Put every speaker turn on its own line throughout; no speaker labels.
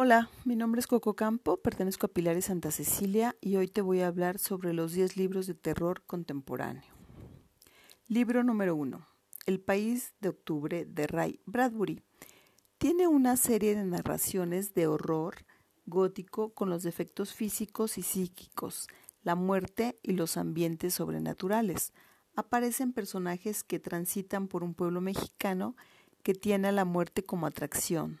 Hola, mi nombre es Coco Campo, pertenezco a Pilar y Santa Cecilia y hoy te voy a hablar sobre los 10 libros de terror contemporáneo. Libro número 1. El País de Octubre de Ray Bradbury. Tiene una serie de narraciones de horror gótico con los defectos físicos y psíquicos, la muerte y los ambientes sobrenaturales. Aparecen personajes que transitan por un pueblo mexicano que tiene a la muerte como atracción,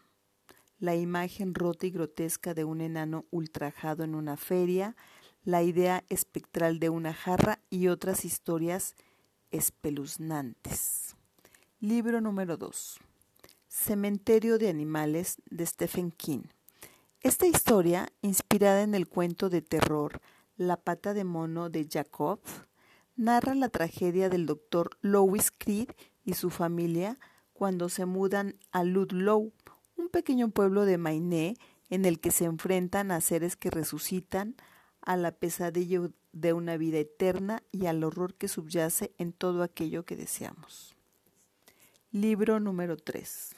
la imagen rota y grotesca de un enano ultrajado en una feria, la idea espectral de una jarra y otras historias espeluznantes. Libro número 2. Cementerio de Animales de Stephen King. Esta historia, inspirada en el cuento de terror La pata de mono de Jacob, narra la tragedia del doctor Louis Creed y su familia cuando se mudan a Ludlow, un pequeño pueblo de Maine en el que se enfrentan a seres que resucitan, a la pesadilla de una vida eterna y al horror que subyace en todo aquello que deseamos. Libro número 3.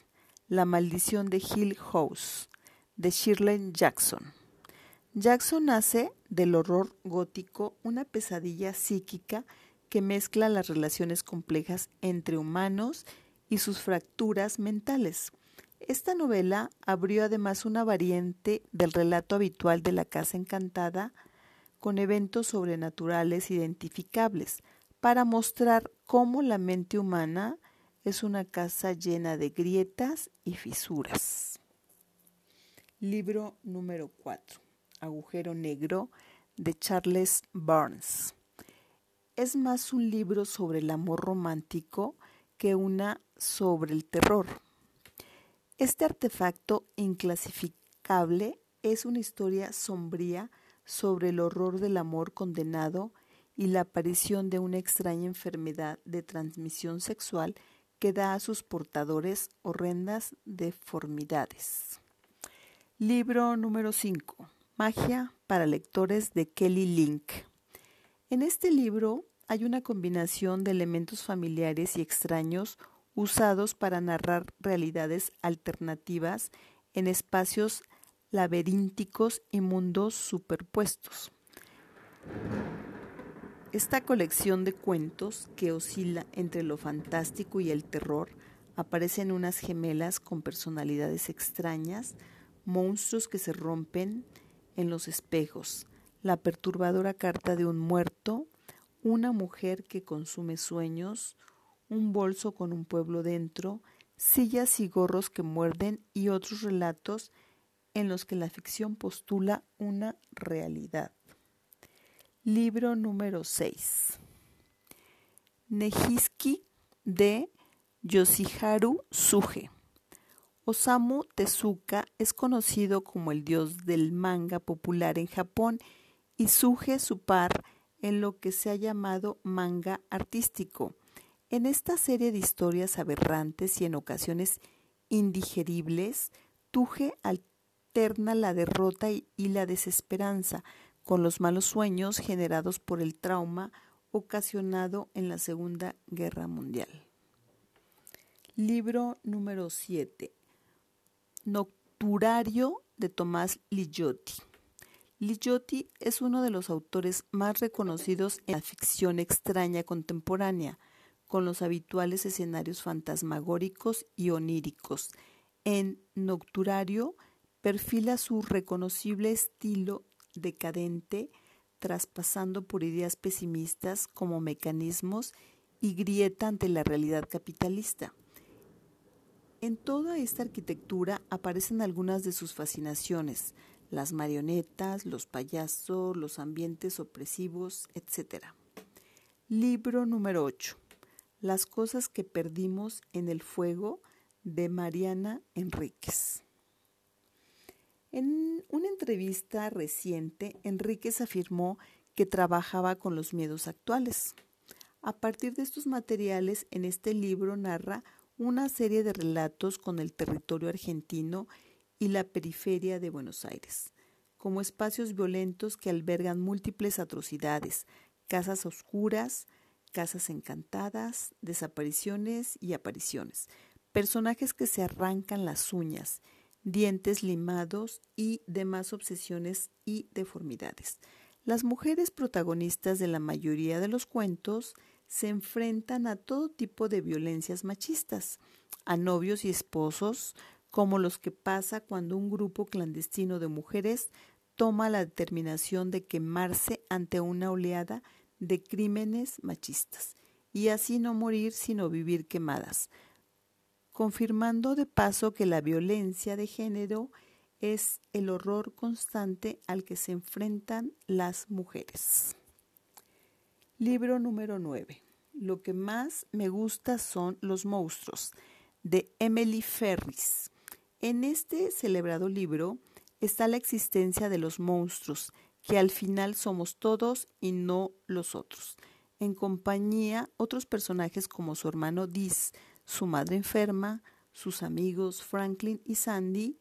La maldición de Hill House, de Shirley Jackson. Jackson hace del horror gótico una pesadilla psíquica que mezcla las relaciones complejas entre humanos y sus fracturas mentales. Esta novela abrió además una variante del relato habitual de la Casa Encantada con eventos sobrenaturales identificables para mostrar cómo la mente humana es una casa llena de grietas y fisuras. Libro número 4. Agujero Negro de Charles Burns. Es más un libro sobre el amor romántico que una sobre el terror. Este artefacto inclasificable es una historia sombría sobre el horror del amor condenado y la aparición de una extraña enfermedad de transmisión sexual que da a sus portadores horrendas deformidades. Libro número 5. Magia para lectores de Kelly Link. En este libro hay una combinación de elementos familiares y extraños usados para narrar realidades alternativas en espacios laberínticos y mundos superpuestos. Esta colección de cuentos que oscila entre lo fantástico y el terror aparecen unas gemelas con personalidades extrañas, monstruos que se rompen en los espejos, la perturbadora carta de un muerto, una mujer que consume sueños, un bolso con un pueblo dentro, sillas y gorros que muerden y otros relatos en los que la ficción postula una realidad. Libro número 6. Nejiski de Yoshiharu Suge. Osamu Tezuka es conocido como el dios del manga popular en Japón y Suge su par en lo que se ha llamado manga artístico en esta serie de historias aberrantes y en ocasiones indigeribles, Tuje alterna la derrota y la desesperanza con los malos sueños generados por el trauma ocasionado en la Segunda Guerra Mundial. Libro número 7. Nocturario de Tomás Ligotti. Ligotti es uno de los autores más reconocidos en la ficción extraña contemporánea con los habituales escenarios fantasmagóricos y oníricos. En Nocturario perfila su reconocible estilo decadente, traspasando por ideas pesimistas como mecanismos y grieta ante la realidad capitalista. En toda esta arquitectura aparecen algunas de sus fascinaciones, las marionetas, los payasos, los ambientes opresivos, etc. Libro número 8. Las cosas que perdimos en el fuego de Mariana Enríquez. En una entrevista reciente, Enríquez afirmó que trabajaba con los miedos actuales. A partir de estos materiales, en este libro narra una serie de relatos con el territorio argentino y la periferia de Buenos Aires, como espacios violentos que albergan múltiples atrocidades, casas oscuras, casas encantadas, desapariciones y apariciones, personajes que se arrancan las uñas, dientes limados y demás obsesiones y deformidades. Las mujeres protagonistas de la mayoría de los cuentos se enfrentan a todo tipo de violencias machistas, a novios y esposos, como los que pasa cuando un grupo clandestino de mujeres toma la determinación de quemarse ante una oleada de crímenes machistas, y así no morir sino vivir quemadas, confirmando de paso que la violencia de género es el horror constante al que se enfrentan las mujeres. Libro número 9. Lo que más me gusta son los monstruos, de Emily Ferris. En este celebrado libro está la existencia de los monstruos, que al final somos todos y no los otros. En compañía otros personajes como su hermano Diz, su madre enferma, sus amigos Franklin y Sandy,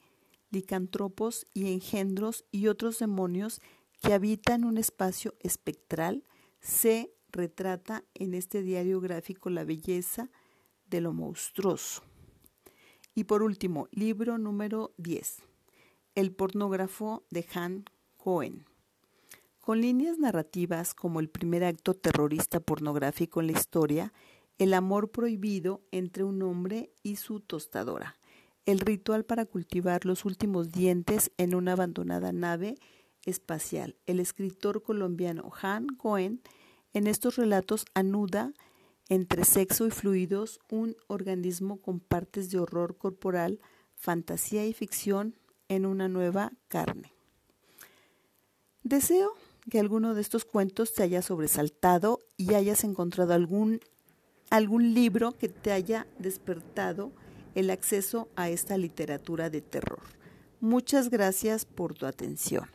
licantropos y engendros y otros demonios que habitan un espacio espectral, se retrata en este diario gráfico la belleza de lo monstruoso. Y por último, libro número 10, El pornógrafo de Han Cohen. Con líneas narrativas como el primer acto terrorista pornográfico en la historia, el amor prohibido entre un hombre y su tostadora, el ritual para cultivar los últimos dientes en una abandonada nave espacial. El escritor colombiano Han Cohen en estos relatos anuda entre sexo y fluidos un organismo con partes de horror corporal, fantasía y ficción en una nueva carne. Deseo que alguno de estos cuentos te haya sobresaltado y hayas encontrado algún algún libro que te haya despertado el acceso a esta literatura de terror. Muchas gracias por tu atención.